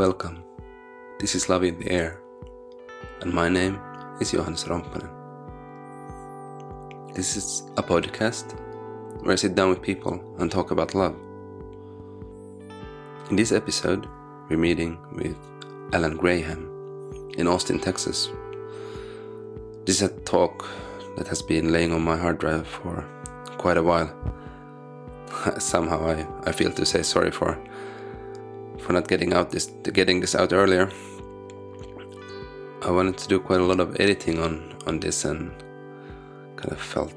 Welcome. This is Love in the Air, and my name is Johannes Romppanen. This is a podcast where I sit down with people and talk about love. In this episode, we're meeting with Alan Graham in Austin, Texas. This is a talk that has been laying on my hard drive for quite a while. Somehow I, I feel to say sorry for for not getting out this getting this out earlier. I wanted to do quite a lot of editing on on this and kind of felt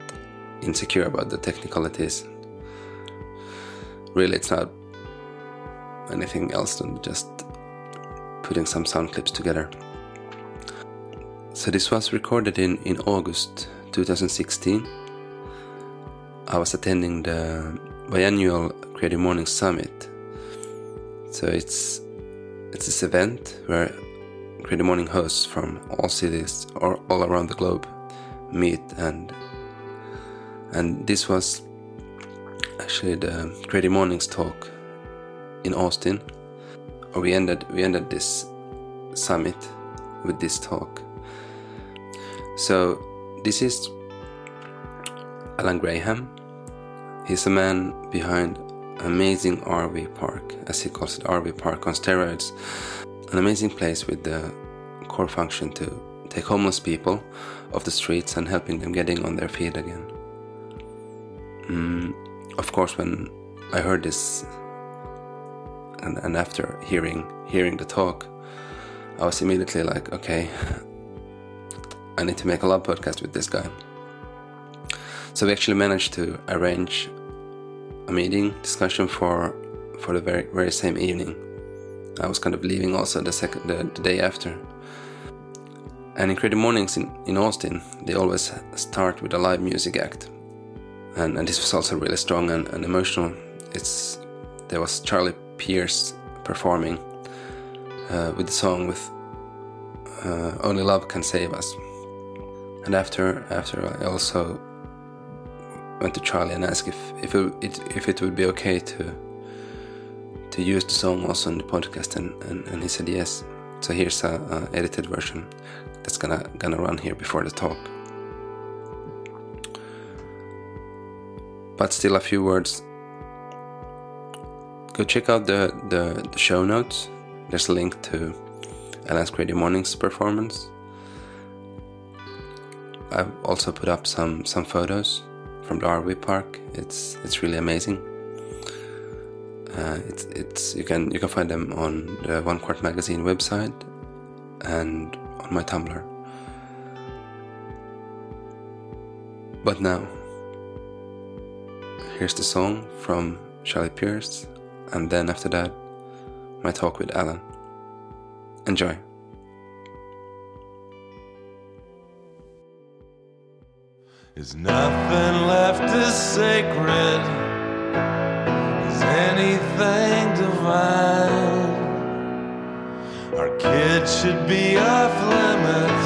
insecure about the technicalities. Really, it's not anything else than just putting some sound clips together. So this was recorded in, in August 2016. I was attending the biannual Creative Morning Summit. So it's it's this event where Creative Morning hosts from all cities or all around the globe meet and and this was actually the Creative Mornings talk in Austin. Or we ended we ended this summit with this talk. So this is Alan Graham. He's the man behind amazing RV park, as he calls it, RV park on steroids. An amazing place with the core function to take homeless people off the streets and helping them getting on their feet again. Mm, of course, when I heard this and, and after hearing hearing the talk, I was immediately like, okay, I need to make a love podcast with this guy. So we actually managed to arrange meeting discussion for for the very very same evening. I was kind of leaving also the second the, the day after. And in Creative Mornings in, in Austin, they always start with a live music act. And, and this was also really strong and, and emotional. It's there was Charlie Pierce performing uh, with the song with uh, "Only Love Can Save Us." And after after I also went to Charlie and asked if if it, if it would be okay to to use the song also in the podcast, and, and, and he said yes. So here's a, a edited version that's gonna gonna run here before the talk. But still, a few words. Go check out the, the, the show notes. There's a link to Alan's Creative Mornings performance. I've also put up some some photos from the RV park. It's it's really amazing. Uh, it's it's you can you can find them on the One Quart Magazine website and on my Tumblr. But now, here's the song from Charlie Pierce, and then after that, my talk with Alan. Enjoy. Is nothing left as sacred as anything divine? Our kids should be off limits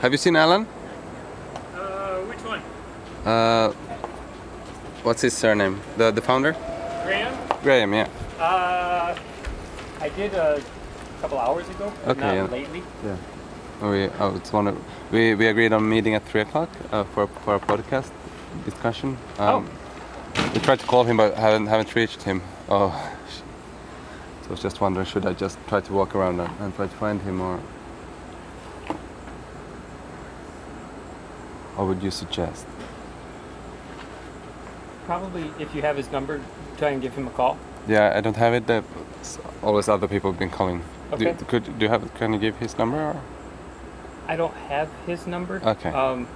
Have you seen Alan? Uh, which one? Uh, what's his surname? The the founder? Graham? Graham, yeah. Uh, I did a couple hours ago. Okay, Not yeah. lately. Yeah. Oh, we, oh, it's one of, we, we agreed on meeting at 3 o'clock uh, for, for a podcast discussion. Um, We tried to call him, but haven't, haven't reached him. Oh, sh- so I was just wondering, should I just try to walk around and, and try to find him, or would you suggest? Probably if you have his number, try and give him a call. Yeah, I don't have it. S- always other people have been calling. Okay. Do, could do you have? Can you give his number? Or? I don't have his number. Okay. Um,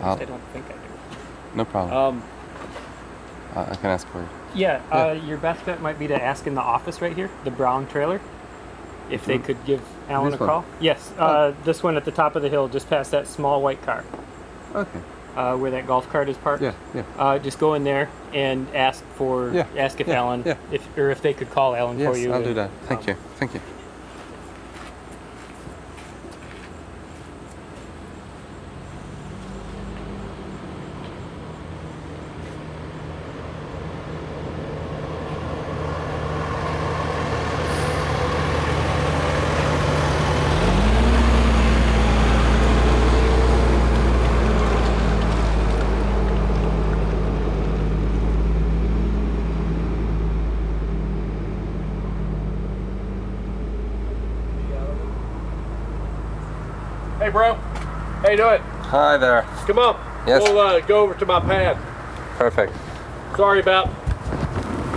I don't think I do. no problem. Um, I I can ask for it. yeah, Uh, your best bet might be to ask in the office right here, the brown trailer, if they could give Alan This a one? call. Yes, uh, this one at the top of the hill, just past that small white car, Okay. uh, where that golf cart is parked. Yeah. Yeah. Uh, just go in there and ask for Yeah, ask if yeah, Alan yeah. if or if they could call Alan Yes, for you. I'll do and, that. Thank um, you. Thank you. Hey, bro. How you doing? Hi there. Come on. Yes. We'll uh, go over to my pad. Perfect. Sorry about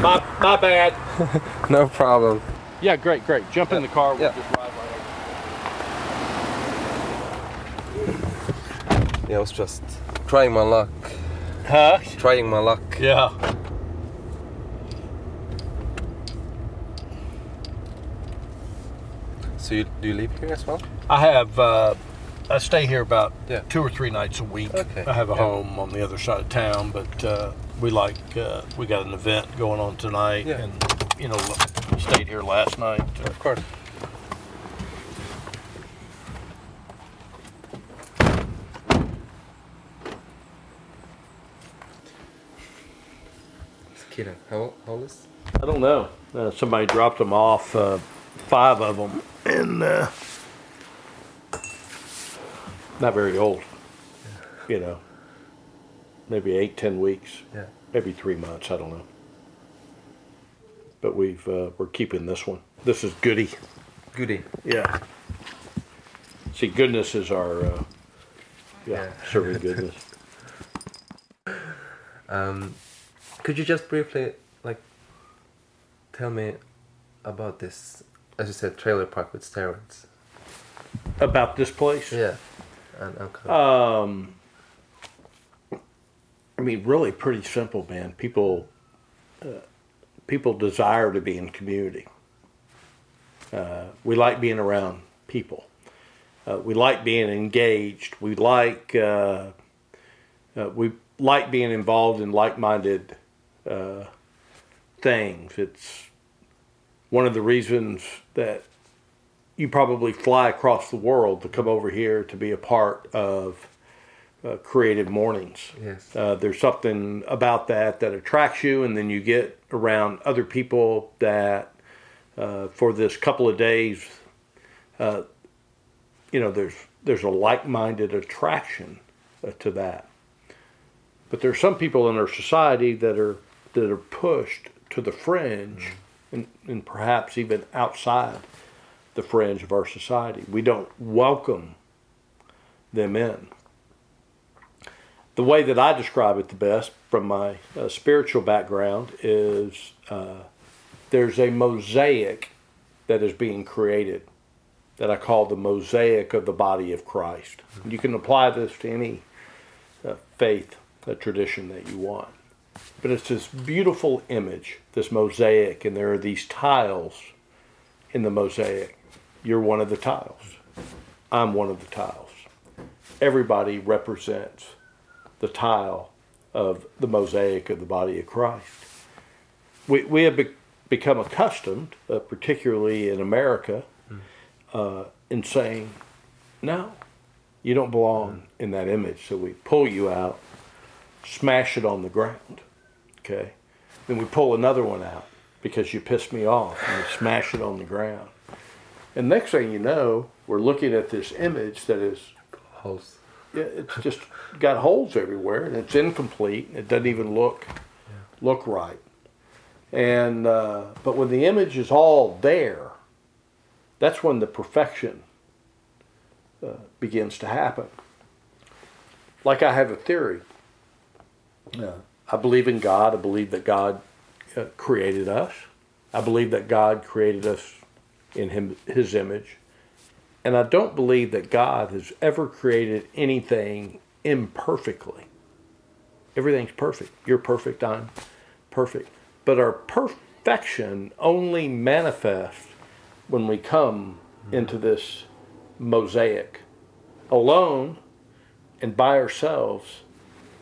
my my bad. No problem. Yeah, great, great. Jump in the car. We'll Yeah. just ride right over. Yeah, I was just trying my luck. Huh? Trying my luck. Yeah. So you do you live here as well? I have. Uh, I stay here about Yeah. two or three nights a week. Okay, I have a yeah. home on the other side of town, but uh, we like uh, we got an event going on tonight, Yeah. and you know we stayed here last night. Of course. Kira, how, how old is? I don't know. Uh, somebody dropped them off, uh, five of them, and uh, not very old. You know, maybe eight, ten weeks, Yeah. maybe three months. I don't know. But we've uh, we're keeping this one. This is Goody. Goody. Yeah. See, goodness is our uh, yeah, Yeah. serving goodness. Um, could you just briefly, like, tell me about this, as you said, trailer park with steroids? About this place. Yeah. Of- Um, I mean, really pretty simple, man. People, uh, people desire to be in community. Uh, we like being around people. Uh, we like being engaged. We like uh, uh, we like being involved in like-minded uh, things. It's one of the reasons that you probably fly across the world to come over here to be a part of uh, creative mornings. Yes. Uh, there's something about that that attracts you, and then you get around other people that, uh, for this couple of days, uh, you know, there's there's a like-minded attraction uh, to that. But there's some people in our society that are that are pushed to the fringe, and, and perhaps even outside the fringe of our society. We don't welcome them in the way that I describe it the best from my uh, spiritual background is uh, there's a mosaic that is being created that I call the mosaic of the body of Christ. You can apply this to any uh, faith uh, tradition that you want. But it's this beautiful image, this mosaic, and there are these tiles in the mosaic. You're one of the tiles. I'm one of the tiles. Everybody represents the tile of the mosaic of the body of Christ. We, we have be- become accustomed, uh, particularly in America, uh, in saying, no, you don't belong in that image. So we pull you out, smash it on the ground. Okay? Then we pull another one out because you pissed me off and we smash it on the ground. And next thing you know, we're looking at this image that is Holes. yeah, it's just got holes everywhere and it's incomplete. It doesn't even look look right. And uh, but when the image is all there, that's when the perfection uh, begins to happen. Like I have a theory. Uh, I believe in God. I believe that God uh, created us. I believe that God created us in him, His image. And I don't believe that God has ever created anything imperfectly. Everything's perfect. You're perfect. I'm perfect. But our perfection only manifests when we come into this mosaic alone and by ourselves.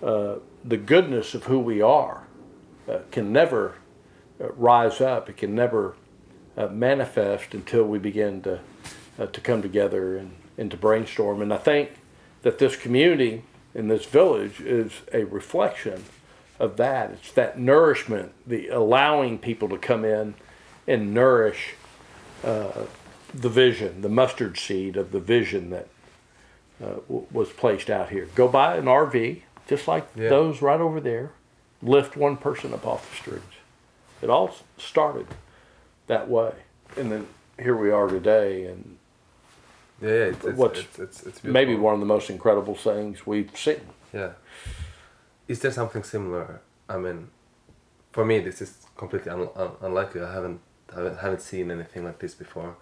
Uh, the goodness of who we are uh, can never uh, rise up. It can never uh, manifest until we begin to uh, to come together and, and to brainstorm. And I think that this community in this village is a reflection of that. It's that nourishment, the allowing people to come in and nourish uh, the vision, the mustard seed of the vision that uh, w- was placed out here. Go buy an RV, just like Yeah. those right over there. Lift one person up off the streets. It all started that way, and then here we are today, and Yeah, it's, it's, What's it's, it's, it's maybe one of the most incredible things we've seen. Yeah. Is there something similar? I mean, for me, this is completely un- un- unlikely. I haven't, haven't haven't seen anything like this before.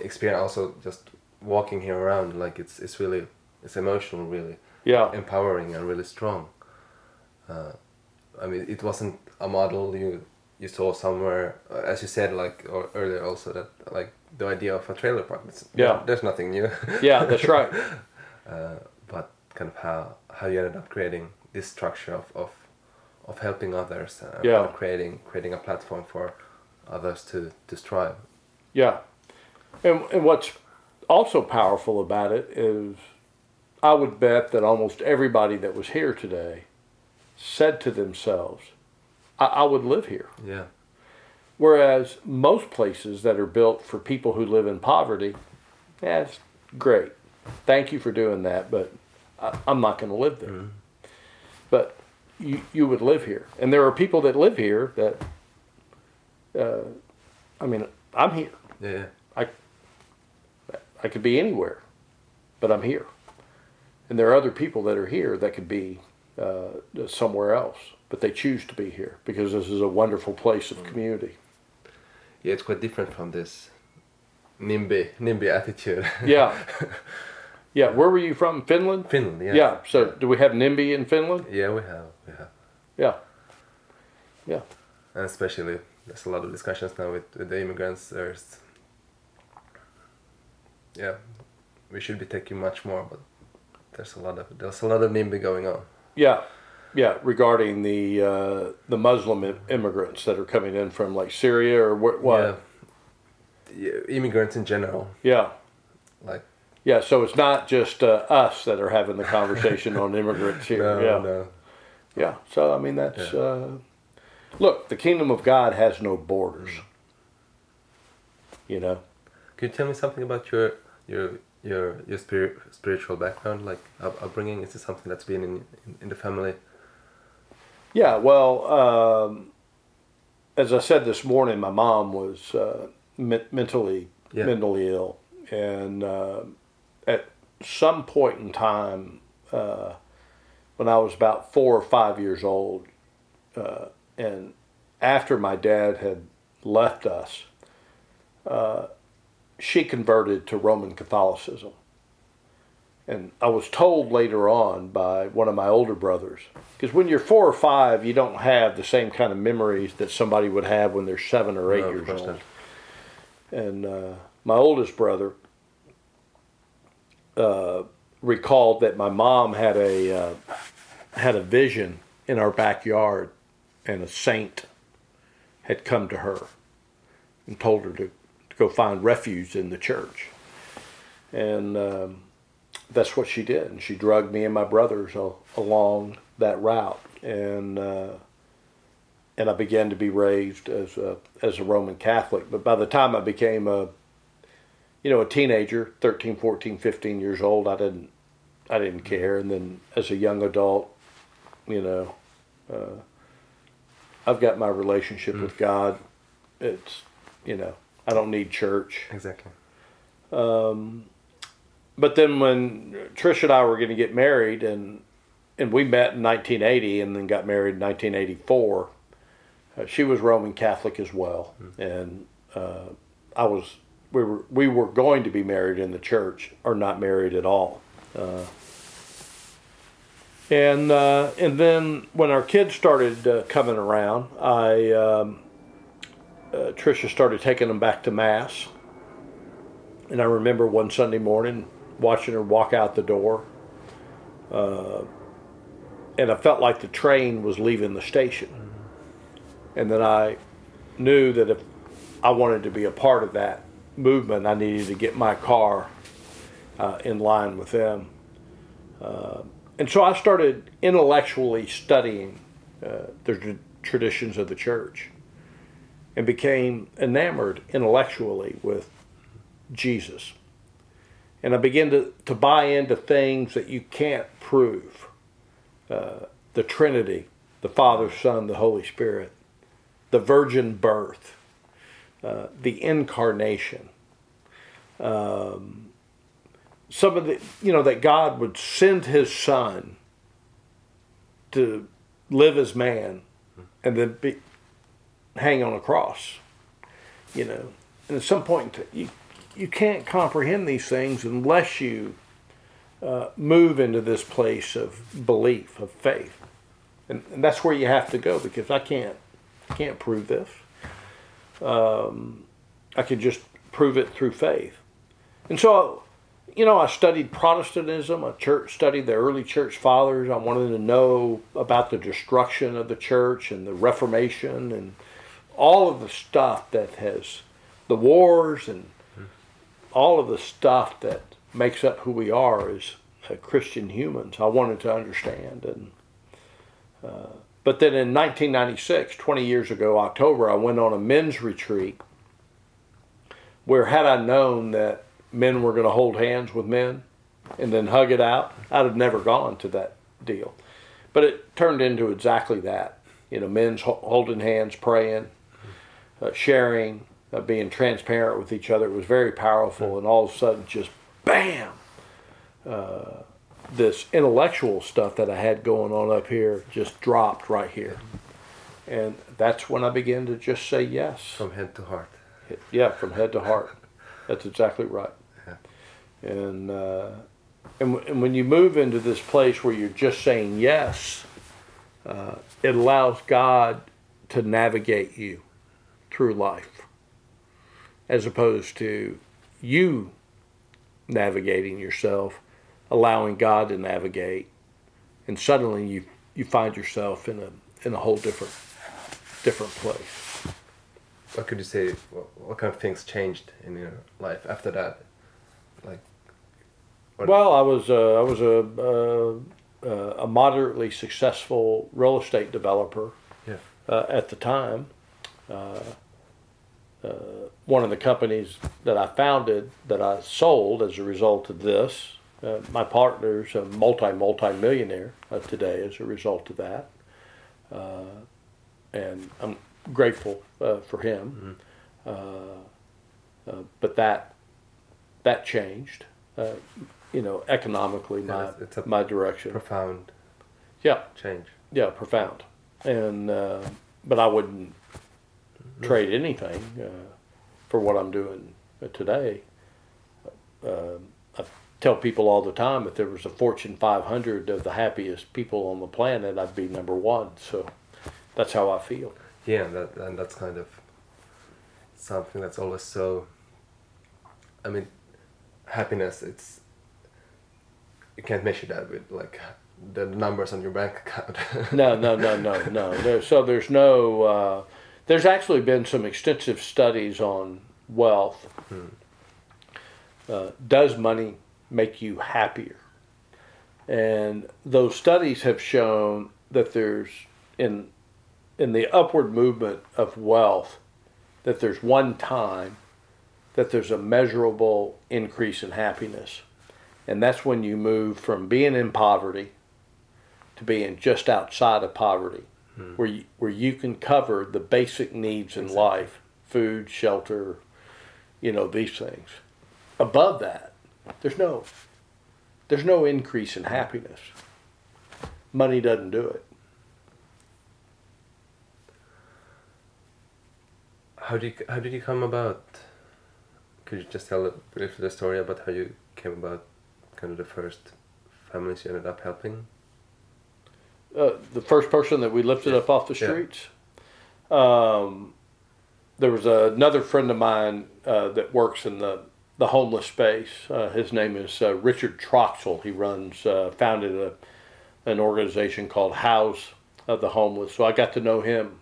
Experience also just walking here around, like it's it's really it's emotional, really Yeah, empowering and really strong. Uh, I mean, it wasn't a model you you saw somewhere, uh, as you said, like or earlier also that like the idea of a trailer park. Yeah. there's nothing new. yeah, that's right. uh, but kind of how how you ended up creating this structure of of, of helping others and Yeah. creating creating a platform for others to to strive. Yeah, and and what's also powerful about it is, I would bet that almost everybody that was here today said to themselves, "I, I would live here." Yeah, Whereas most places that are built for people who live in poverty, yeah, great. Thank you for doing that, but I, I'm not going to live there. But you, you would live here. And there are people that live here that, uh, I mean, I'm here. yeah, yeah. I, I could be anywhere, but I'm here. And there are other people that are here that could be uh, somewhere else, but they choose to be here because this is a wonderful place of mm. community. Yeah, it's quite different from this NIMBY NIMBY attitude. Yeah. Yeah. Where were you from? Finland? Finland, yeah. Yeah. So do we have NIMBY in Finland? Yeah, we have, we have, Yeah. Yeah. and especially there's a lot of discussions now with, with the immigrants. There's, yeah, we should be taking much more, but there's a lot of there's a lot of NIMBY going on. Yeah. Yeah. Regarding the uh, the Muslim immigrants that are coming in from like Syria or what? what? Yeah. yeah, immigrants in general. Yeah. Like Yeah, so it's not just uh, us that are having the conversation on immigrants here. No, yeah. no. Yeah. So I mean that's uh, look, the kingdom of God has no borders. You know. Could you tell me something about your your your your spirit, spiritual background, like up- upbringing? Is this something that's been in in, in the family? Yeah, well, um, as I said this morning, my mom was uh, me- mentally Yeah. mentally ill, and uh, at some point in time, uh, when I was about four or five years old, uh, and after my dad had left us, uh, she converted to Roman Catholicism. And I was told later on by one of my older brothers, because when you're four or five, you don't have the same kind of memories that somebody would have when they're seven or eight No, years old. not. And uh, my oldest brother uh, recalled that my mom had a uh, had a vision in our backyard, and a saint had come to her and told her to, to go find refuge in the church. And um, that's what she did. And she drugged me and my brothers along that route. And uh, and I began to be raised as a as a Roman Catholic. But by the time I became a you know a teenager, 13, 14, 15 years old, I didn't I didn't care. And then as a young adult, you know, uh, I've got my relationship with God. It's you know I don't need church. Exactly. But then when Trish and I were going to get married, and and we met in 1980, and then got married in 1984. Uh, she was Roman Catholic as well, and uh, I was. We were we were going to be married in the church, or not married at all. Uh, and uh, and then when our kids started uh, coming around, I um, uh, Trisha started taking them back to mass. And I remember one Sunday morning watching her walk out the door. Uh, and I felt like the train was leaving the station. And then I knew that if I wanted to be a part of that movement, I needed to get my car uh, in line with them. Uh, and so I started intellectually studying uh, the tr- traditions of the church and became enamored intellectually with Jesus. And I begin to, to buy into things that you can't prove uh, the Trinity, the Father, Son, the Holy Spirit, the virgin birth, uh, the incarnation. Um, some of the, you know, that God would send his Son to live as man and then be, hang on a cross, you know. And at some point, you, you can't comprehend these things unless you uh, move into this place of belief, of faith. And, and that's where you have to go because I can't, can't prove this. Um, I can just prove it through faith. And so, you know, I studied Protestantism. I church studied the early church fathers. I wanted to know about the destruction of the church and the Reformation and all of the stuff that has the wars and all of the stuff that makes up who we are as uh, Christian humans. I wanted to understand and. Uh, but then in 1996, 20 years ago, October, I went on a men's retreat where, had I known that men were going to hold hands with men and then hug it out, I'd have never gone to that deal. But it turned into exactly that. You know, men's holding hands, praying, uh, sharing, uh, being transparent with each other. It was very powerful, and all of a sudden, just bam! Uh, this intellectual stuff that I had going on up here just dropped right here. And that's when I began to just say yes. From head to heart. Yeah, from head to heart. That's exactly right. And, uh, and, w- and when you move into this place where you're just saying yes, uh, it allows God to navigate you through life as opposed to you navigating yourself, allowing God to navigate. And suddenly you, you find yourself in a, in a whole different, different place. What could you say? What, what kind of things changed in your life after that? Like, Well, I was uh, I was a uh, uh, a moderately successful real estate developer Yeah. uh, at the time. Uh, one of the companies that I founded that I sold as a result of this. Uh, my partner's a multi multi millionaire uh, today as a result of that, uh, and I'm grateful uh, for him. Uh, uh, but that that changed, uh, you know, economically Yeah, my it's- a my direction. Profound Yeah, change. yeah, profound. And uh, but I wouldn't trade anything uh, for what I'm doing today. Uh, I tell people all the time if there was a Fortune 500 of the happiest people on the planet, I'd be number one. So that's how I feel. Yeah, and that and that's kind of something that's always so. I mean, happiness. It's you can't measure that with like the numbers on your bank account. No, no, no, no, no. There, so there's no. Uh, there's actually been some extensive studies on wealth. Uh, does money make you happier? And those studies have shown that there's in in the upward movement of wealth that there's one time that there's a measurable increase in happiness. And that's when you move from being in poverty to being just outside of poverty, Hmm. where you, where you can cover the basic needs in Exactly. life, food, shelter, you know these things. Above that, there's no there's no increase in hmm. happiness. Money doesn't do it. how did you, how did you come about? Could you just tell briefly the story about how you came about, kind of the first families you ended up helping? Uh, the first person that we lifted Yeah. up off the Yeah. streets. Um, there was another friend of mine uh, that works in the, the homeless space. Uh, his name is uh, Richard Troxell. He runs, uh, founded a, an organization called House of the Homeless. So I got to know him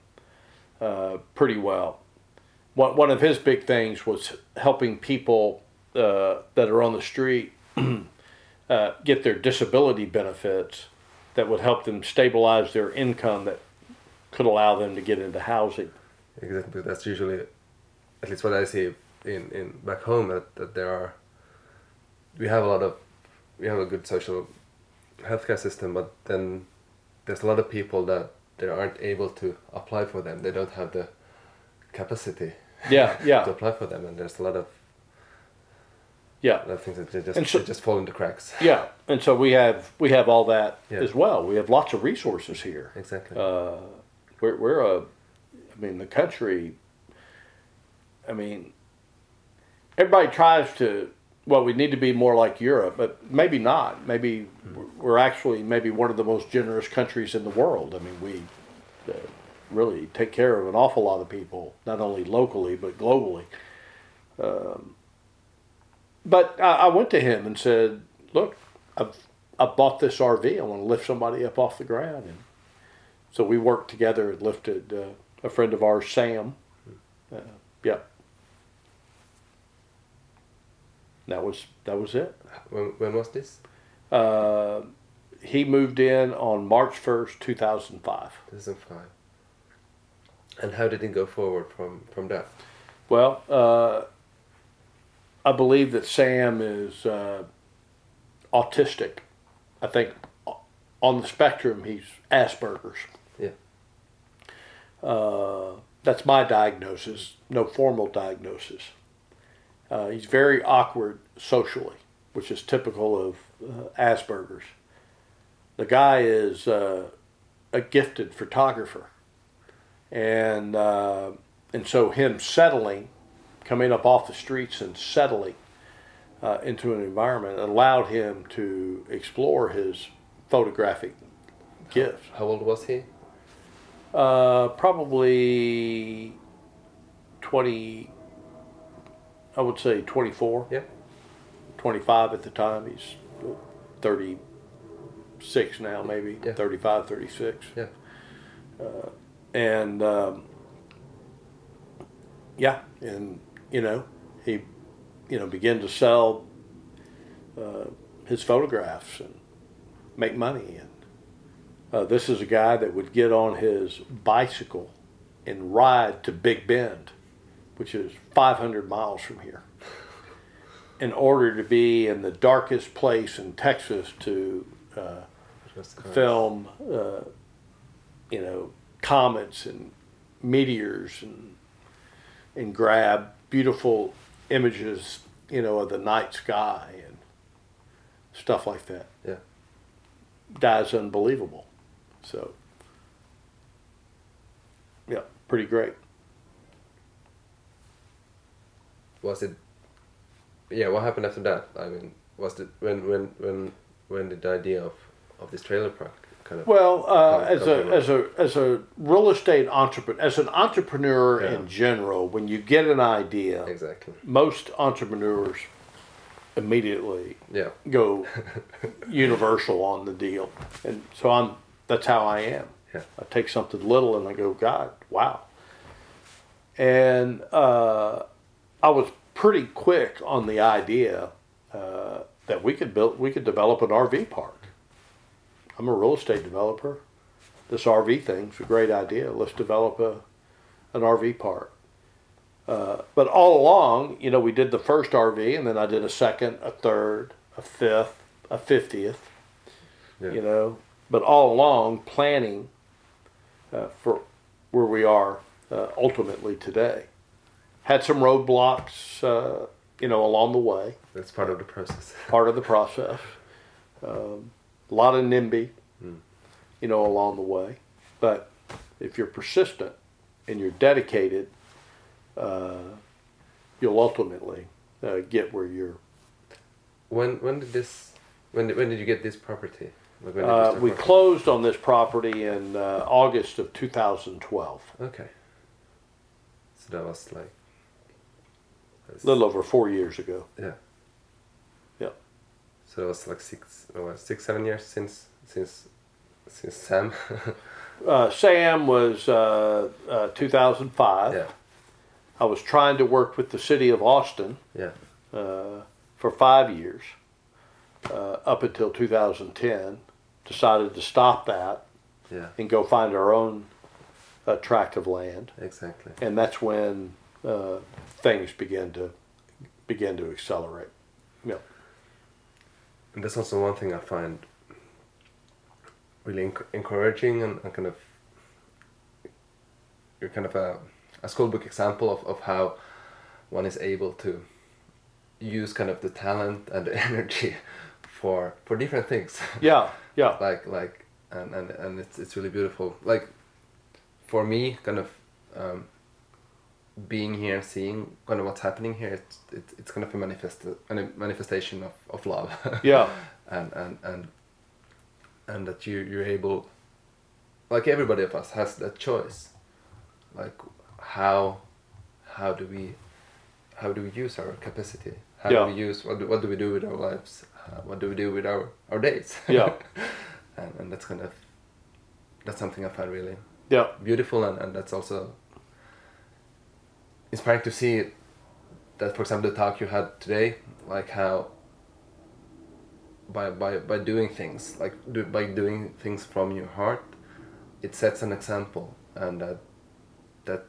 uh, pretty well. One, one of his big things was helping people uh, that are on the street uh, get their disability benefits that would help them stabilize their income that could allow them to get into housing. Exactly. That's usually, at least what I see in, in back home, that, that there are, we have a lot of, we have a good social healthcare system, but then there's a lot of people that they aren't able to apply for them. They don't have the capacity Yeah, yeah. to apply for them, and there's a lot of, yeah, a lot of things that they just, And so- they just fall into cracks. yeah. And so we have we have all that Yeah. as well. We have lots of resources here. Exactly. Uh, we're we're a, I mean the country. I mean, everybody tries to. Well, we need to be more like Europe, but maybe not. Maybe we're actually maybe one of the most generous countries in the world. I mean, we uh, really take care of an awful lot of people, not only locally but globally. Um, but I, I went to him and said, "Look, I've I bought this RV. I want to lift somebody up off the ground." And so we worked together and lifted uh, a friend of ours, Sam. Uh, yeah. That was that was it. when, when was this? Uh, he moved in on March first, two thousand five. 2005. And how did it go forward from, from that? Well, uh, I believe that Sam is uh, autistic. I think on the spectrum he's Asperger's. Yeah. Uh, that's my diagnosis, no formal diagnosis. Uh, he's very awkward socially, which is typical of uh, Asperger's. The guy is uh, a gifted photographer, and uh, and so him settling, coming up off the streets and settling uh, into an environment allowed him to explore his photographic gift. How old was he? Uh, probably 20, I would say 24, Yeah. 25 at the time. He's 36 now, maybe, Yeah. 35, 36. Yeah. And, um, yeah, and, you know, he, you know, began to sell uh, his photographs and make money. And uh, this is a guy that would get on his bicycle and ride to Big Bend, which is 500 miles from here, in order to be in the darkest place in Texas to uh, Just kind of- film, uh, you know, comets and meteors and and grab beautiful images, you know, of the night sky and stuff like that. Yeah. Guy's unbelievable. So, yeah, pretty great. was it yeah what happened after that i mean was it when when when when did the idea of of this trailer park kind of Well, uh, as a as a as a real estate entrepreneur, as an entrepreneur Yeah. in general, when you get an idea, exactly most entrepreneurs immediately yeah go universal on the deal. And so I'm that's how I am. Yeah. I take something little and I go, God, wow. And uh, I was pretty quick on the idea uh, that we could build we could develop an RV park. I'm a real estate developer. This RV thing's a great idea. Let's develop a an RV park. Uh, but all along, you know, we did the first RV, and then I did a second, a third, a fifth, a fiftieth. Yeah. You know, but all along planning uh, for where we are uh, ultimately today. Had some roadblocks, uh, you know, along the way that's part of the process part of the process. Um, a lot of NIMBY, you know, along the way. But if you're persistent and you're dedicated, uh, you'll ultimately uh, get where you're. when when did this when did, when did you get this property like Uh, we working? closed on this property in uh, August of 2012, okay so that was like a little over four years ago. Yeah. So it was like six six seven years since since since sam. Uh, Sam was uh, uh, 2005. yeah. I was trying to work with the city of Austin yeah. uh, for five years uh, up until 2010. Decided to stop that yeah. and go find our own uh, tract of land, exactly. And that's when uh, things began to began to accelerate. Yeah, And that's also one thing I find really enc- encouraging and, and kind of you're kind of a, a school book example of, of how one is able to use kind of the talent and the energy for for different things. Yeah, yeah, like like and, and and it's it's really beautiful. Like for me kind of um, being here seeing kind of what's happening here it's it's, it's kind of a manifest a manifestation of, of love. Yeah, and and and and that you you're able like everybody of us has that choice. Like how how do we how do we use our capacity? How Yeah. do we use what do, what do we do with our lives? Uh, what do we do with our our days? Yeah. and, and that's kind of that's something i find really yeah, beautiful and, and that's also inspiring to see that for example the talk you had today like how by by by doing things like do, by doing things from your heart it sets an example and that that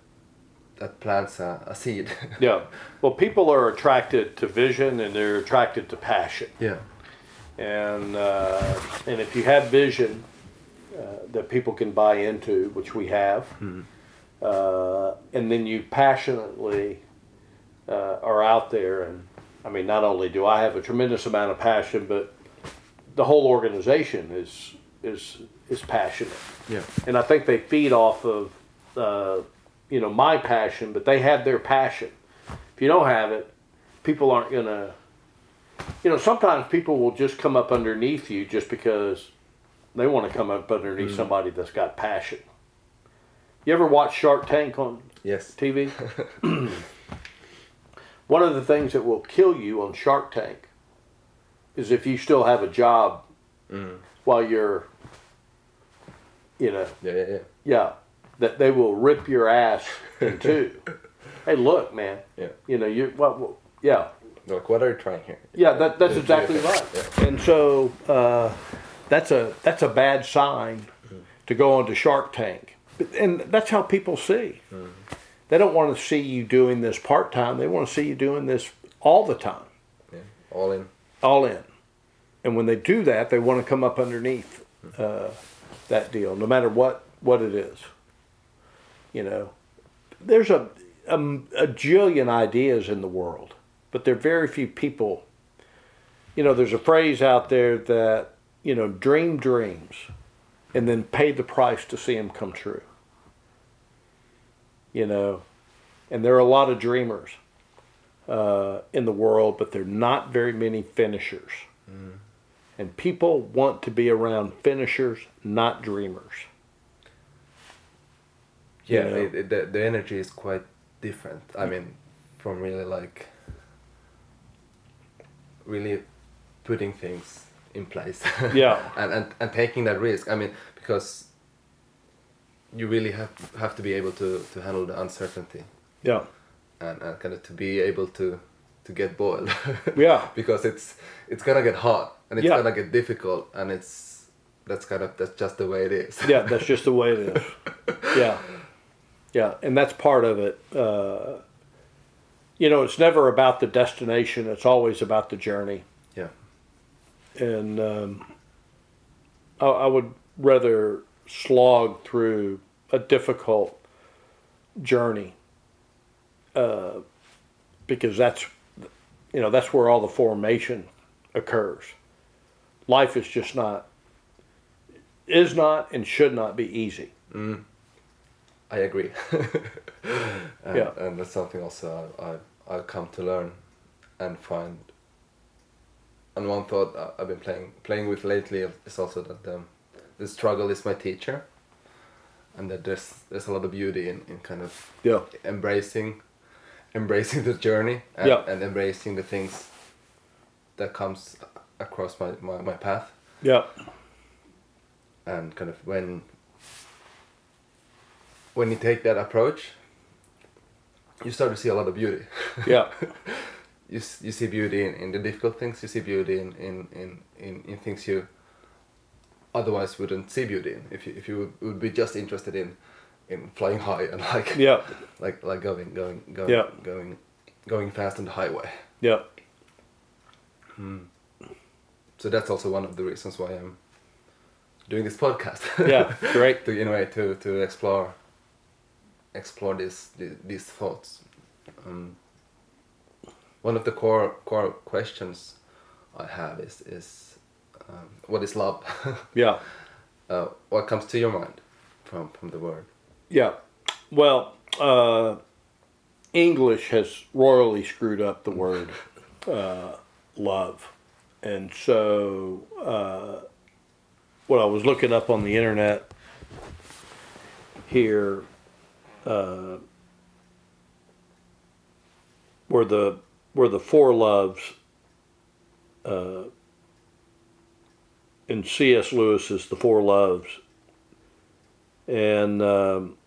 that plants a, a seed yeah. Well, people are attracted to vision and they're attracted to passion. yeah and uh, and if you have vision uh, that people can buy into, which we have, uh, and then you passionately uh, are out there, and I mean, not only do I have a tremendous amount of passion, but the whole organization is is is passionate, yeah and I think they feed off of uh, you know my passion, but they have their passion. If you don't have it, people aren't gonna you know, sometimes people will just come up underneath you just because they want to come up underneath somebody that's got passion. You ever watch Shark Tank on yes TV? One of the things that will kill you on Shark Tank is if you still have a job while you're, you know, yeah yeah yeah yeah, that they will rip your ass in two. hey, look, man, yeah you know, you what? what yeah, Like, what are you trying here? Yeah, that, that's exactly right. yeah. And so uh, that's a that's a bad sign to go onto Shark Tank, and that's how people see. They don't want to see you doing this part time. They want to see you doing this all the time, Yeah, all in. all in. And when they do that, they want to come up underneath uh, that deal, no matter what what it is. You know, there's a, a a jillion ideas in the world, but there are very few people. You know, there's a phrase out there that you know, dream dreams, and then pay the price to see them come true. You know, and there are a lot of dreamers uh, in the world, but there are not very many finishers. And people want to be around finishers, not dreamers. You Yeah, know? it, it, the, the energy is quite different. I mean, from really like really putting things in place. Yeah. and, and and taking that risk. I mean, because you really have have to be able to to handle the uncertainty Yeah. and, and kind of to be able to to get boiled. Yeah. because it's it's gonna get hot and it's Yeah. gonna get difficult and it's that's kind of that's just the way it is. Yeah, that's just the way it is. Yeah. Yeah, and that's part of it. Uh, you know, it's never about the destination, it's always about the journey. And um, I, I would rather slog through a difficult journey uh, because that's, you know, that's where all the formation occurs. Life is just not, is not, and should not be easy. I agree. and, Yeah. and that's something also I, I I've come to learn and find. And one thought I've been playing playing with lately is also that um, the struggle is my teacher, and that there's there's a lot of beauty in, in kind of Yeah. embracing embracing the journey and, Yeah. and embracing the things that comes across my, my, my path Yeah. and kind of when when you take that approach you start to see a lot of beauty Yeah. you, you see beauty in, in the difficult things you see beauty in, in, in, in, in things you otherwise wouldn't see beauty in if you, if you would, would be just interested in in flying high and like Yeah. like like going going going Yeah. going going fast on the highway Yeah. so that's also one of the reasons why I'm doing this podcast Yeah. Great. to in a way to to explore explore these these, these thoughts um, one of the core core questions I have is is um, what is love Yeah. uh, what comes to your mind from from the word Yeah. Well, uh, English has royally screwed up the word uh, love. And so, uh, what I was looking up on the internet here uh, were the were the four loves uh, in C.S. Lewis's The Four Loves, and um,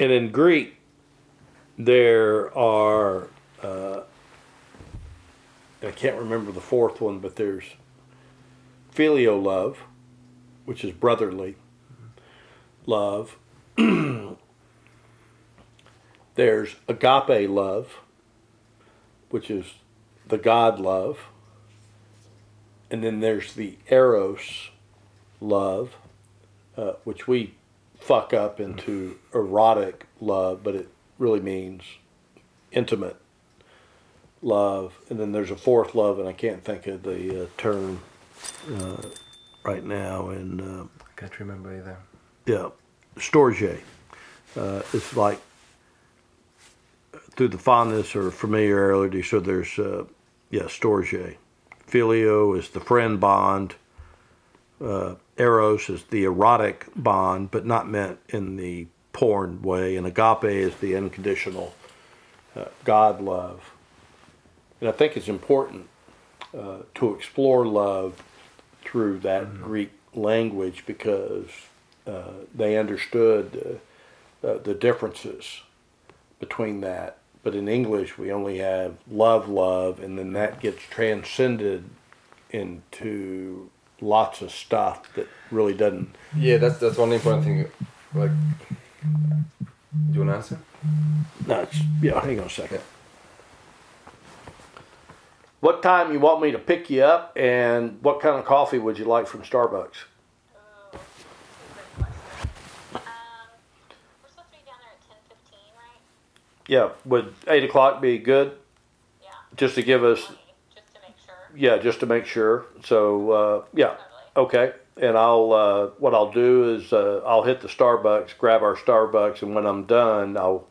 and in Greek there are uh, I can't remember the fourth one, but there's filial love, which is brotherly love. there's agape love, which is the God love. And then there's the eros love, uh, which we fuck up into erotic love, but it really means intimate love. And then there's a fourth love, and I can't think of the uh, term uh, right now. And uh, I can't remember either yeah, storge. Uh, it's like through the fondness or familiarity. So there's uh, yeah, storge. Filio is the friend bond. Uh, eros is the erotic bond, but not meant in the porn way. And agape is the unconditional uh, God love. And I think it's important uh, to explore love through that Greek language because uh, they understood uh, the differences between that. But in English, we only have love, love, and then that gets transcended into lots of stuff that really doesn't. Yeah, that's that's one important thing. Like, do you want to answer? No, it's, yeah, hang on a second. Yeah. What time you want me to pick you up, and what kind of coffee would you like from Starbucks? Oh, great question. Um, we're supposed to be down there at ten fifteen, right? Yeah, would eight o'clock be good? Yeah. Just to give us, just to make sure. yeah, just to make sure. So, uh, yeah, Totally. okay. And I'll, uh, what I'll do is, uh, I'll hit the Starbucks, grab our Starbucks, and when I'm done, I'll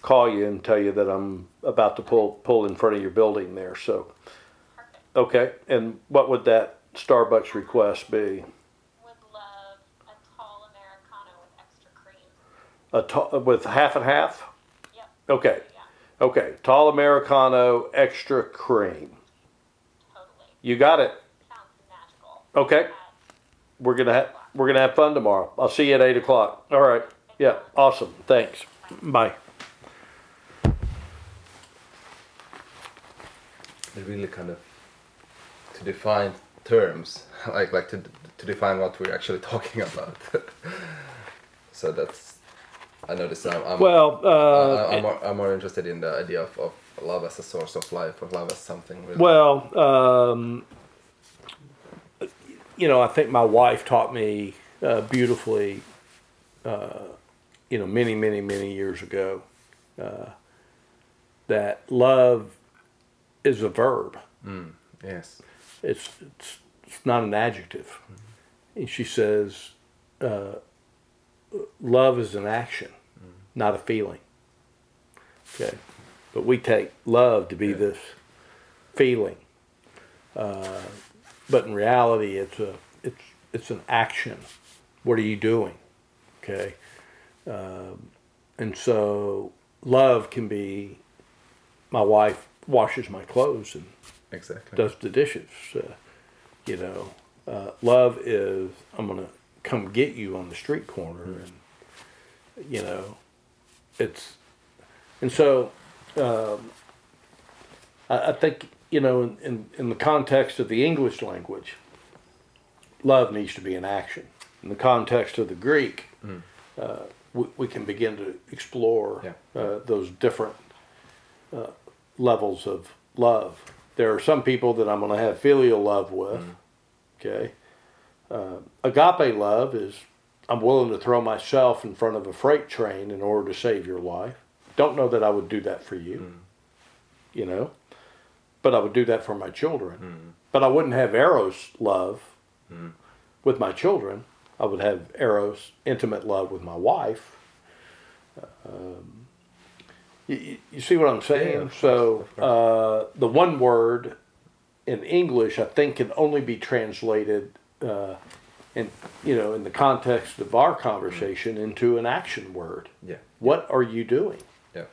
call you and tell you that I'm about to pull pull in front of your building there. So, Perfect. okay. And what would that Starbucks request be? Would love a tall Americano with extra cream. A ta- with half and half? Yep. Okay. Yeah, Okay. Tall Americano, extra cream. totally. You got it. Sounds magical. Okay. Uh, We're gonna ha- we're gonna have fun tomorrow. I'll see you at eight o'clock. All right. Yeah. Awesome. Thanks. Bye. It really kind of to define terms, like like to to define what we're actually talking about. so that's I noticed I'm I'm, Well, uh, I, I'm, more, I'm more interested in the idea of, of love as a source of life or love as something. Really. well, um, you know, I think my wife taught me uh, beautifully. Uh, you know, many, many, many years ago, uh, that love is a verb. yes. It's it's, it's not an adjective. And she says, uh, love is an action, not a feeling. Okay, but we take love to be Yeah. this feeling, uh, but in reality, it's a it's it's an action. What are you doing? Okay, um, and so love can be. My wife washes my clothes and Exactly. does the dishes. Uh, you know, uh, love is I'm gonna come get you on the street corner, and you know, it's and so um, I, I think you know in, in in the context of the English language, love needs to be an action. In the context of the Greek, uh, we, we can begin to explore Yeah. uh, those different uh, levels of love. There are some people that I'm going to have filial love with. Okay. Uh, agape love is I'm willing to throw myself in front of a freight train in order to save your life. Don't know that I would do that for you, you know, but I would do that for my children. But I wouldn't have Eros love with my children. I would have Eros intimate love with my wife. Um, you- you, see what I'm saying? of so uh, the one word in English, I think, can only be translated, uh, in you know, in the context of our conversation, mm-hmm. into an action word. Yeah. What are you doing? Yeah.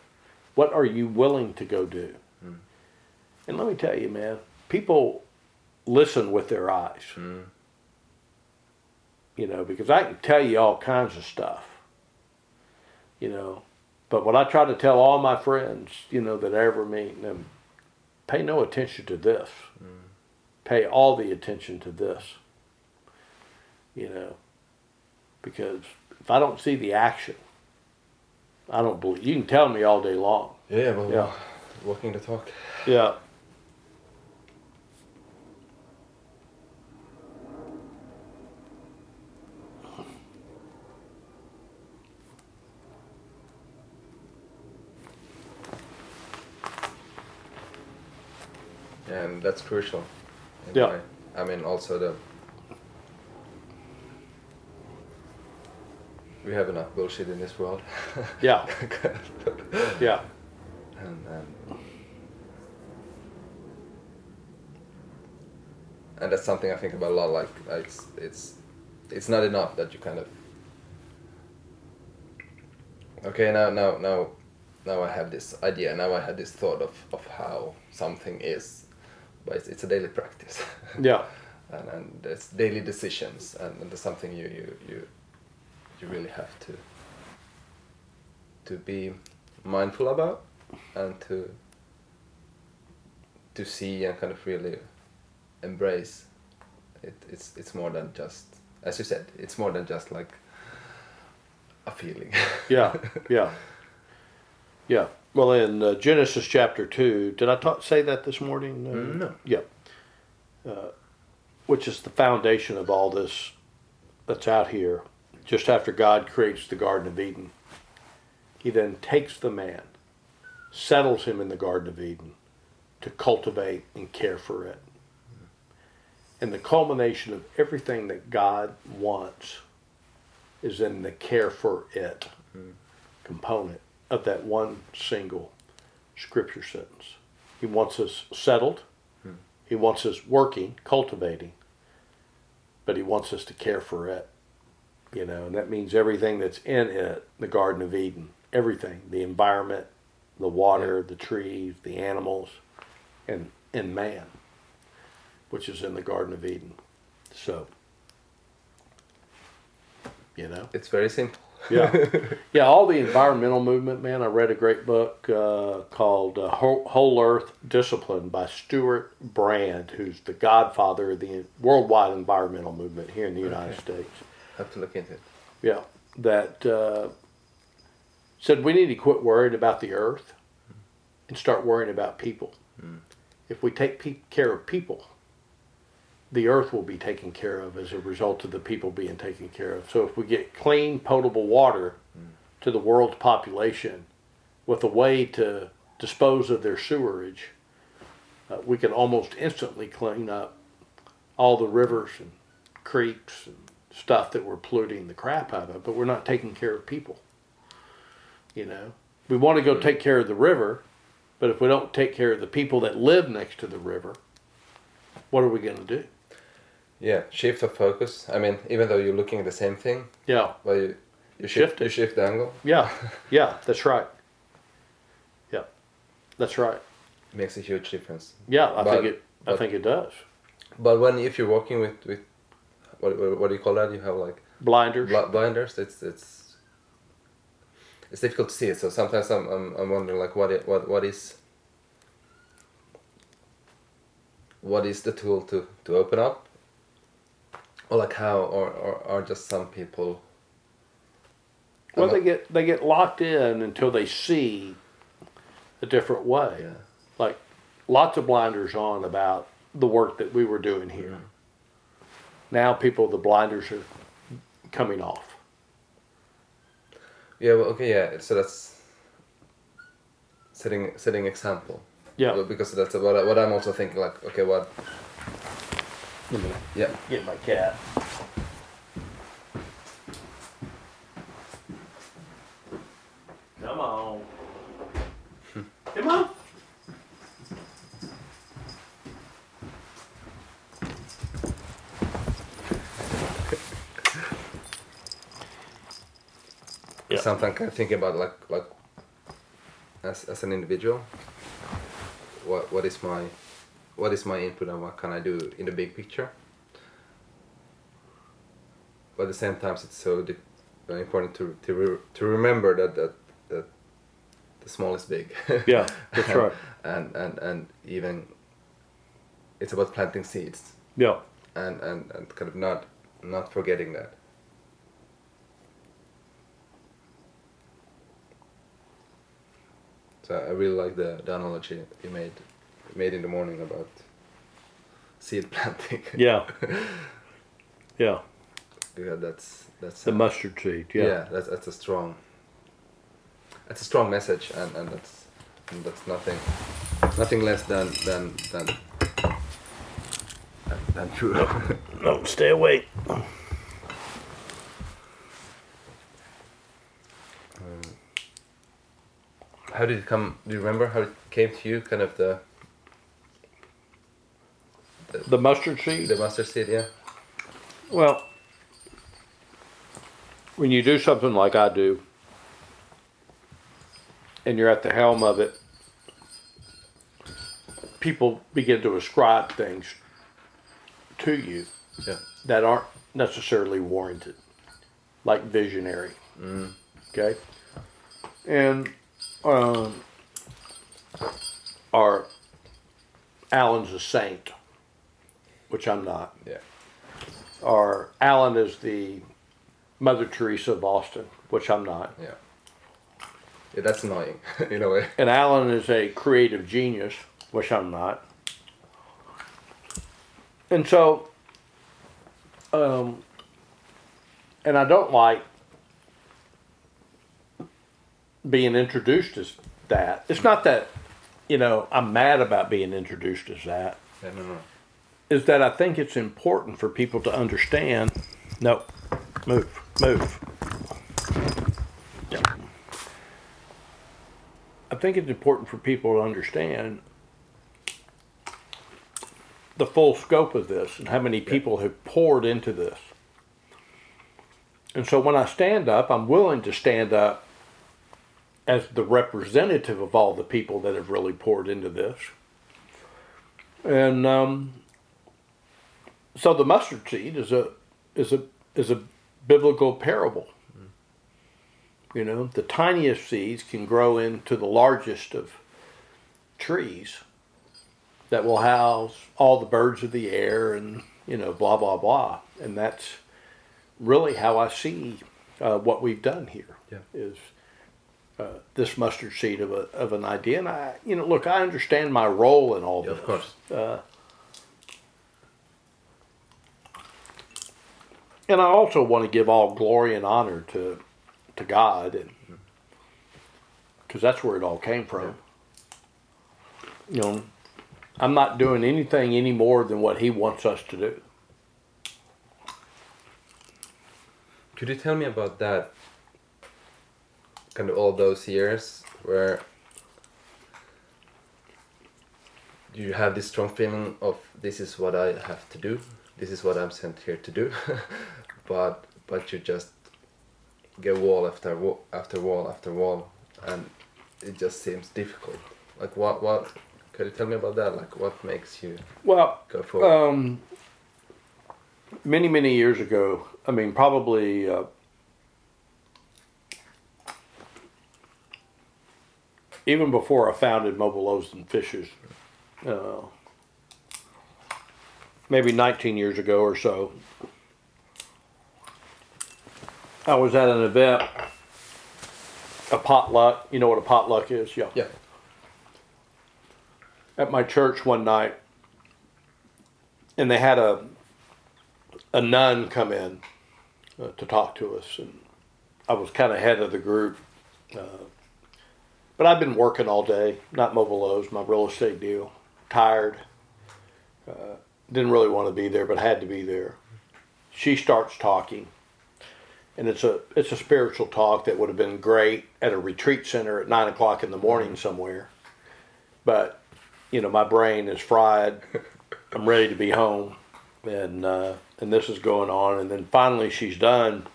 What are you willing to go do? Mm-hmm. And let me tell you, man, people listen with their eyes. Mm-hmm. You know, because I can tell you all kinds of stuff. You know, but what I try to tell all my friends, you know, that I ever meet them, pay no attention to this. Pay all the attention to this. You know, because if I don't see the action, I don't believe. You can tell me all day long. Yeah. Well, Yeah. walking to talk. Yeah. and that's crucial. Yeah. I mean, also the we have enough bullshit in this world. Yeah. Yeah. and, and and that's something I think about a lot. Like uh, it's it's it's not enough that you kind of okay now now now now I have this idea now I have this thought of of how something is, but it's, it's a daily practice. Yeah. and, and there's daily decisions and, and there's something you, you you you really have to to be mindful about and to to see and kind of really embrace it it's it's more than just as you said it's more than just like a feeling Yeah, yeah, yeah. Well, in uh, Genesis chapter two, did I talk, say that this morning? Uh, no. Yeah. Uh, which is the foundation of all this that's out here. Just after God creates the Garden of Eden, He then takes the man, settles him in the Garden of Eden to cultivate and care for it. And the culmination of everything that God wants is in the care for it component of that one single scripture sentence. He wants us settled. He wants us working, cultivating, but he wants us to care for it. You know, and that means everything that's in it, the Garden of Eden, everything, the environment, the water, the trees, the animals, and and man, which is in the Garden of Eden. So, you know, it's very simple yeah, yeah. All the environmental movement, man. I read a great book uh, called uh, Whole Whole Earth Discipline by Stewart Brand, who's the godfather of the worldwide environmental movement here in the United States. Have to look into it Yeah, that uh, said we need to quit worrying about the earth and start worrying about people. If we take pe- care of people, the earth will be taken care of as a result of the people being taken care of. So if we get clean, potable water to the world's population with a way to dispose of their sewerage, uh, we can almost instantly clean up all the rivers and creeks and stuff that we're polluting the crap out of, but we're not taking care of people. You know, we want to go take care of the river, but if we don't take care of the people that live next to the river, what are we going to do? yeah shift of focus i mean even though you're looking at the same thing Yeah, well you you shift Shift you shift the angle yeah, yeah, that's right. Yeah, that's right. makes a huge difference Yeah, I But- think it. I but- think it does. But when if you're walking with with what what, what do you call that? You have like Blinders. bl- blinders. It's it's it's difficult to see it. So sometimes I'm I'm, I'm wondering like what it, what what is what is the tool to to open up, or like how or or are just some people. well, they get they get locked in until they see a different way. yeah like lots of blinders on about the work that we were doing here. Mm-hmm. Now people the blinders are coming off. yeah well, okay yeah so that's setting setting example. Yeah. Because that's what I, what I'm also thinking like okay what yeah get my cat. Come on. Come on. Kind of thinking about like like as, as an individual. What what is my what is my input and what can I do in the big picture? But at the same time it's so di- important to to, re- to remember that that that the small is big. Yeah, that's and, right. and and and even it's about planting seeds. Yeah. and and, and kind of not not forgetting that so I really like the, the analogy you made made in the morning about seed planting Yeah. Yeah. yeah that's that's The a- mustard seed. yeah. Yeah. that's that's a strong that's a strong message and, and that's and that's nothing nothing less than than than than, true No, stay awake. How did it come? Do you remember how it came to you? Kind of the The mustard seed. the mustard seed, yeah. Well, when you do something like I do, and you're at the helm of it, people begin to ascribe things to you Yeah. that aren't necessarily warranted, like visionary. Mm. Okay? and um, or Alan's a saint, which I'm not, Yeah. or Alan is the Mother Teresa of Austin, which I'm not, Yeah. Yeah, that's annoying in a way. and Alan is a creative genius, which I'm not. And so, um, and I don't like being introduced as that. It's not that, you know, I'm mad about being introduced as that. Yeah, no, no. Is that I think it's important for people to understand. No, move, move. Yeah. I think it's important for people to understand the full scope of this and how many people have poured into this. And so when I stand up, I'm willing to stand up as the representative of all the people that have really poured into this. And um, so the mustard seed is a is a is a biblical parable. You know, the tiniest seeds can grow into the largest of trees that will house all the birds of the air and you know blah blah blah. And that's really how I see uh, what we've done here. Yeah. Is uh, this mustard seed of a of an idea, and I you know look, I understand my role in all Yeah, this. of course. Uh, and I also want to give all glory and honor to to God, because that's where it all came from. You know, I'm not doing anything any more than what He wants us to do. Could you tell me about that? Kind of all those years where you have this strong feeling of this is what I have to do, this is what I'm sent here to do, but but you just get wall after wall after wall after wall, and it just seems difficult. Like what what? Could you tell me about that? Like what makes you Well, go forward? um, many many years ago, I mean, probably. Uh, even before I founded Mobile Loaves and Fishes, uh, maybe 19 years ago or so, I was at an event, a potluck. You know what a potluck is? Yeah. yeah. At my church one night, and they had a a nun come in uh, to talk to us, and I was kind of head of the group. Uh, but I've been working all day, not mobile loaves, my real estate deal. Tired. Uh, didn't really want to be there, but had to be there. She starts talking, and it's a it's a spiritual talk that would have been great at a retreat center at nine o'clock in the morning somewhere. But you know, my brain is fried. I'm ready to be home, and uh, and this is going on, and then finally she's done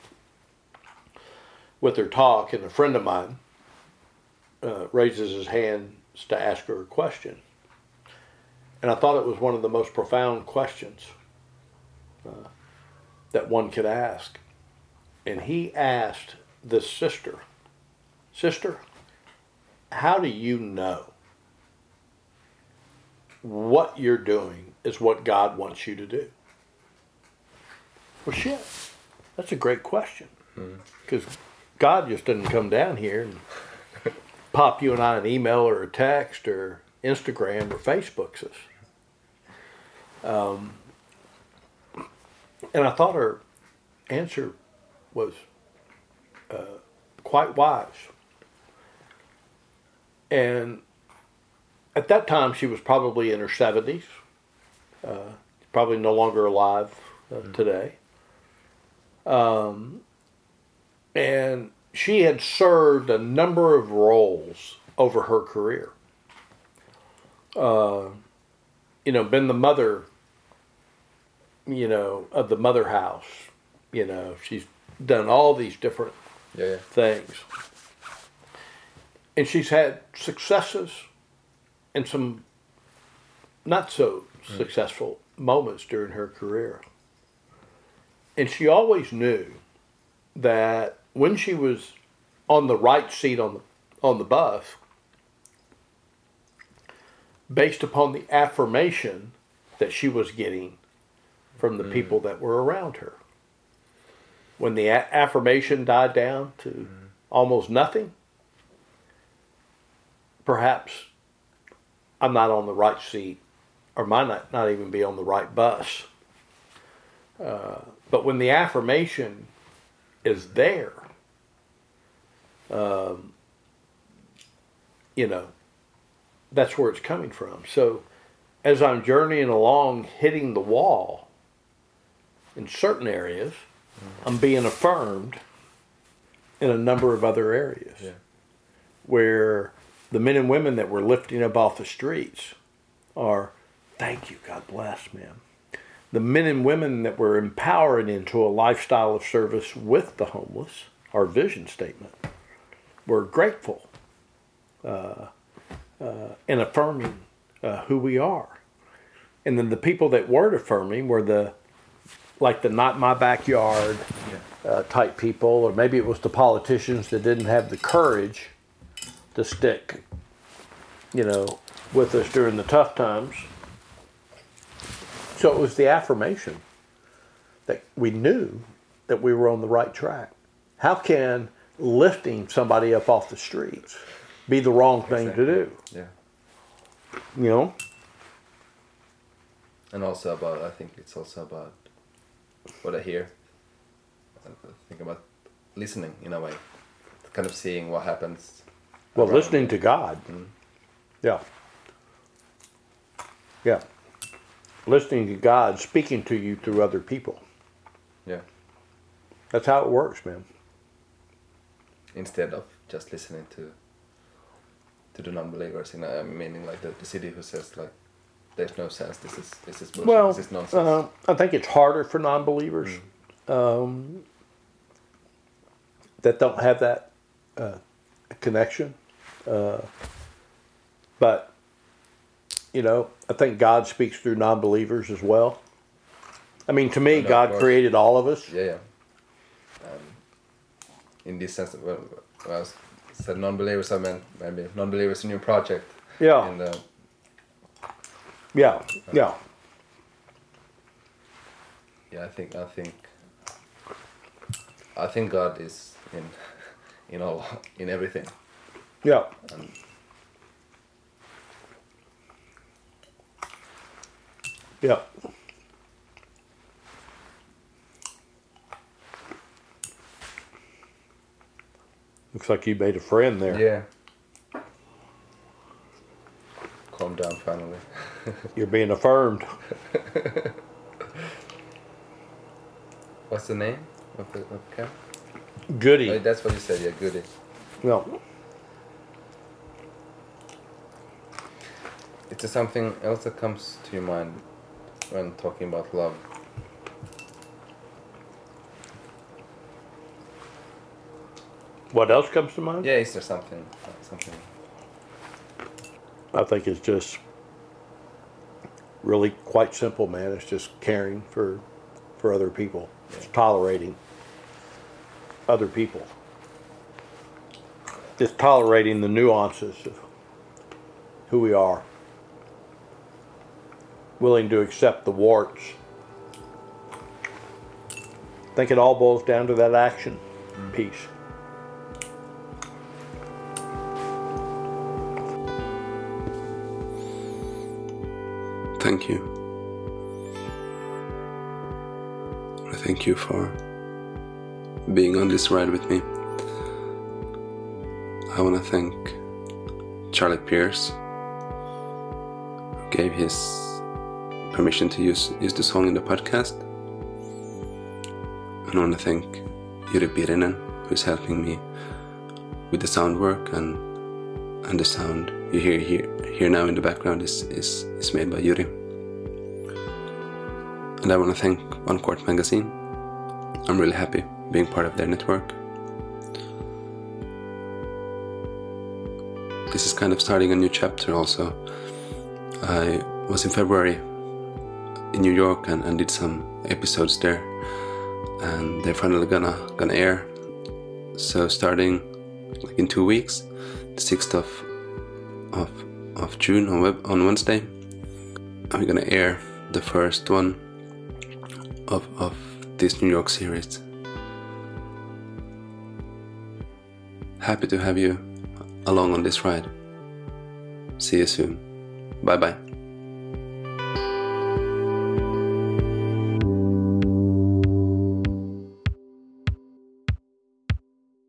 with her talk, and a friend of mine uh, raises his hand to ask her a question. And I thought it was one of the most profound questions uh, that one could ask. And he asked this sister, Sister, how do you know what you're doing is what God wants you to do? Well, shit, that's a great question. Because God just didn't come down here and pop you and I an email or a text or Instagram or Facebooks us. Um, and I thought her answer was uh, quite wise. And at that time, she was probably in her 70s, uh, probably no longer alive uh, today. Um, and she had served a number of roles over her career. Uh, you know, been the mother, you know, of the mother house. You know, she's done all these different Yeah, things. And she's had successes and some not so successful moments during her career. And she always knew that when she was on the right seat on the on the bus based upon the affirmation that she was getting from the people that were around her. When the a- affirmation died down to almost nothing, perhaps I'm not on the right seat or might not, not even be on the right bus. Uh, but when the affirmation is there, um, you know, that's where it's coming from. So as I'm journeying along, hitting the wall in certain areas, I'm being affirmed in a number of other areas Yeah. where the men and women that we're lifting up off the streets are, thank you, God bless, man. The men and women that we're empowering into a lifestyle of service with the homeless, our vision statement, we're grateful uh, uh, and affirming uh, who we are. And then the people that weren't affirming were the, like the not my backyard uh, type people, or maybe it was the politicians that didn't have the courage to stick, you know, with us during the tough times. So it was the affirmation that we knew that we were on the right track. How can lifting somebody up off the streets be the wrong thing to do? Yeah. You know? And also about, I think it's also about what I hear. I think about listening in a way, kind of seeing what happens. Well, listening to God. Mm-hmm. Yeah. Yeah. Listening to God speaking to you through other people. Yeah. That's how it works, man. Instead of just listening to to the non-believers, in a, meaning like the, the city who says like, "There's no sense. This is this is bullshit. Well, this is nonsense." uh, I think it's harder for non-believers um, that don't have that uh, connection. Uh, but you know, I think God speaks through non-believers as well. I mean, to me, No, God created all of us. Yeah, yeah. Um, in this sense, when, when I was, said non-believers, I meant maybe non-believers in your project. Yeah. And uh, Yeah, yeah, yeah, I think I think I think God is in in all in everything. yeah. And Yeah. Looks like you made a friend there. yeah. Calm down, finally. You're being affirmed. What's the name of the of camp? Oh, Goody. that's what you said. Yeah, goody. No. Is there something else that comes to your mind when talking about love? What else comes to mind? Yeah, is there something something? I think it's just really quite simple, man. It's just caring for for other people. It's tolerating other people. Just tolerating the nuances of who we are. Willing to accept the warts. I think it all boils down to that action piece. Thank you. I thank you for being on this ride with me. I want to thank Charlie Pierce, who gave his permission to use, use the song in the podcast. And I want to thank Yuri Pirinen, who's helping me with the sound work and and the sound you hear here here now in the background is is, is made by Yuri. And I want to thank One Court Magazine. I'm really happy being part of their network. This is kind of starting a new chapter also. I was in February in New York and, and did some episodes there and they're finally gonna gonna air. So starting like in two weeks, the 6th of of of June on web, on Wednesday. I'm gonna air the first one of of this New York series. Happy to have you along on this ride. See you soon. Bye bye.